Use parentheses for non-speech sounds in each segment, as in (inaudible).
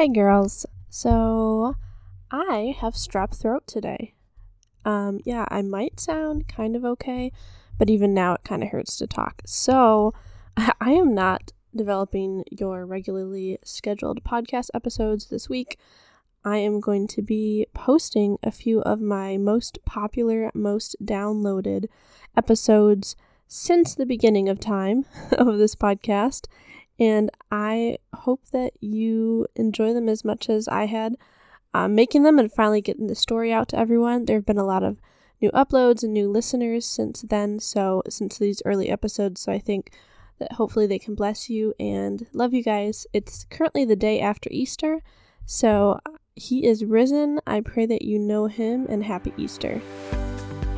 Hey girls. So I have strep throat today. Um yeah, I might sound kind of okay, but even now it kind of hurts to talk. So (laughs) I am not developing your regularly scheduled podcast episodes this week. I am going to be posting a few of my most popular, most downloaded episodes since the beginning of time (laughs) of this podcast and I hope that you enjoy them as much as I had um, making them and finally getting the story out to everyone. There have been a lot of new uploads and new listeners since then, so since these early episodes, so I think that hopefully they can bless you and love you guys. It's currently the day after Easter, so he is risen. I pray that you know him and happy Easter.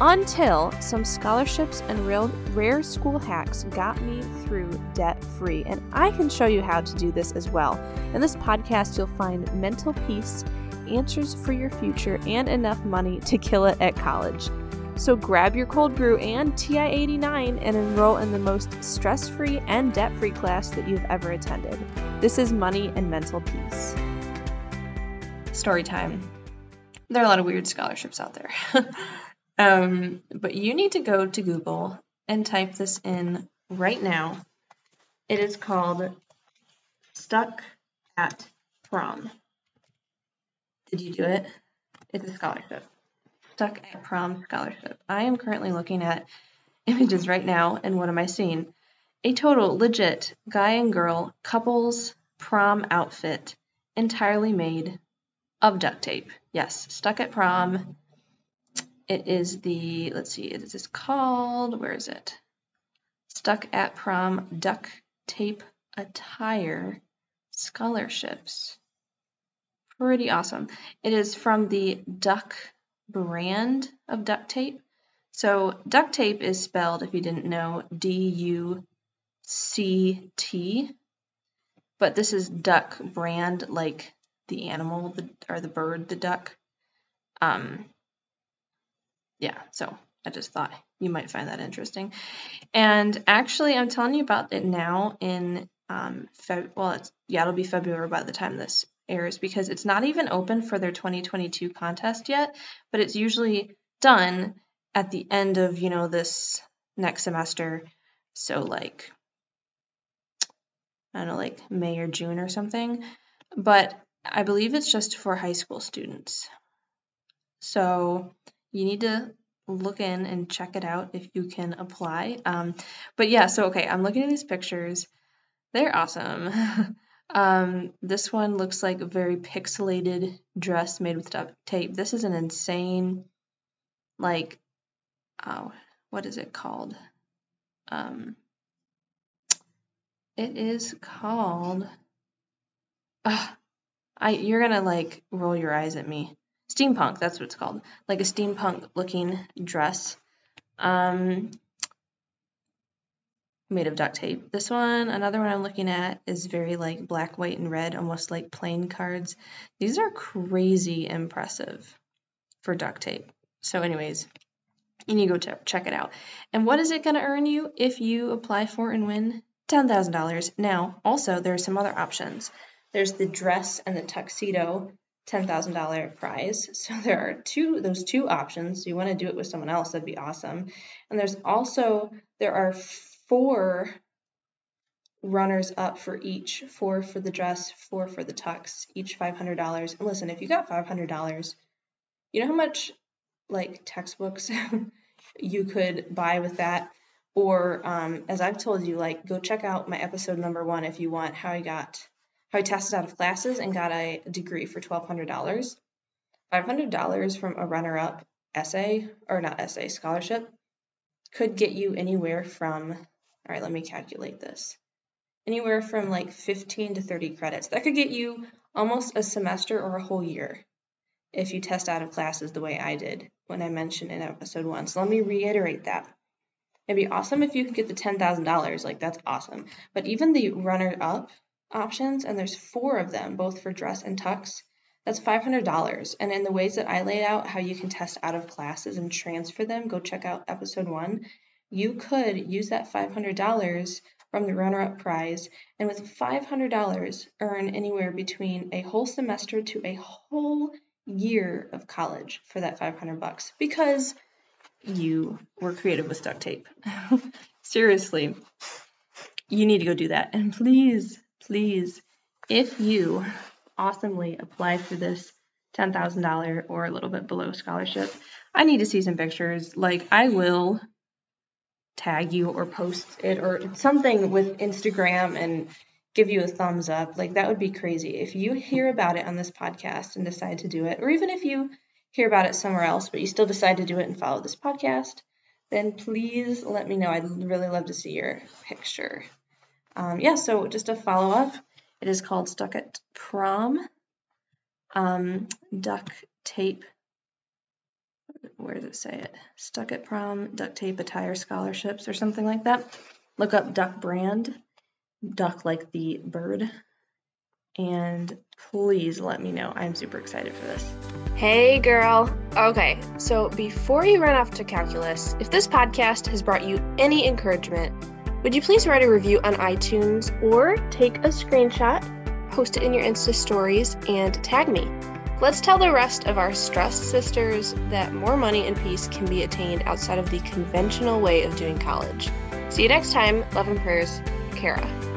Until some scholarships and real, rare school hacks got me through debt free. And I can show you how to do this as well. In this podcast, you'll find mental peace, answers for your future, and enough money to kill it at college. So grab your cold brew and TI 89 and enroll in the most stress free and debt free class that you've ever attended. This is Money and Mental Peace. Story time. There are a lot of weird scholarships out there. (laughs) Um, but you need to go to Google and type this in right now. It is called Stuck at Prom. Did you do it? It's a scholarship. Stuck at Prom scholarship. I am currently looking at images right now, and what am I seeing? A total legit guy and girl couples prom outfit entirely made of duct tape. Yes, stuck at prom it is the, let's see, is called, where is it? Stuck at Prom Duct Tape Attire Scholarships. Pretty awesome. It is from the Duck brand of duct tape. So duct tape is spelled, if you didn't know, D-U-C-T. But this is duck brand, like the animal the, or the bird, the duck. Um, yeah, so I just thought you might find that interesting. And actually, I'm telling you about it now in um, Feb- well, it's yeah, it'll be February by the time this airs because it's not even open for their 2022 contest yet, but it's usually done at the end of you know this next semester. So like I don't know, like May or June or something. But I believe it's just for high school students. So you need to look in and check it out if you can apply. Um, but yeah, so okay, I'm looking at these pictures. They're awesome. (laughs) um, this one looks like a very pixelated dress made with duct tape. This is an insane, like, oh, what is it called? Um, it is called. Uh, I you're gonna like roll your eyes at me steampunk. That's what it's called, like a steampunk looking dress, um, made of duct tape. This one, another one I'm looking at, is very like black, white, and red, almost like playing cards. These are crazy impressive for duct tape. So, anyways, you need to go check it out. And what is it going to earn you if you apply for and win? $10,000. Now, also, there are some other options. There's the dress and the tuxedo $10,000 prize. (laughs) So there are two those two options. You want to do it with someone else, that'd be awesome. And there's also there are four runners up for each, four for the dress, four for the tux, each $500. And listen, if you got $500, you know how much like textbooks (laughs) you could buy with that? Or um, as I've told you, like go check out my episode number one if you want how I got how I tested out of classes and got a degree for $1,200. $500 from a runner up essay, or not essay, scholarship, could get you anywhere from, all right, let me calculate this, anywhere from like 15 to 30 credits. That could get you almost a semester or a whole year if you test out of classes the way I did when I mentioned in episode one. So let me reiterate that. It'd be awesome if you could get the $10,000. Like, that's awesome. But even the runner up options, and there's four of them, both for dress and tux, that's $500. And in the ways that I laid out how you can test out of classes and transfer them, go check out episode one. You could use that $500 from the runner up prize, and with $500, earn anywhere between a whole semester to a whole year of college for that 500 bucks because you were creative with duct tape. (laughs) Seriously, you need to go do that. And please, please, if you awesomely apply for this $10,000 or a little bit below scholarship, I need to see some pictures. Like, I will tag you or post it or something with Instagram and give you a thumbs up. Like, that would be crazy. If you hear about it on this podcast and decide to do it, or even if you hear about it somewhere else, but you still decide to do it and follow this podcast, then please let me know. I'd really love to see your picture. Um, yeah, so just a follow up. It is called Stuck at Prom. Um, duct tape. Where does it say it? Stuck at Prom, duct tape attire scholarships or something like that. Look up Duck Brand, duck like the bird. And please let me know. I'm super excited for this. Hey, girl. Okay, so before you run off to calculus, if this podcast has brought you any encouragement, would you please write a review on iTunes or take a screenshot, post it in your Insta stories, and tag me? Let's tell the rest of our stressed sisters that more money and peace can be attained outside of the conventional way of doing college. See you next time. Love and prayers, Kara.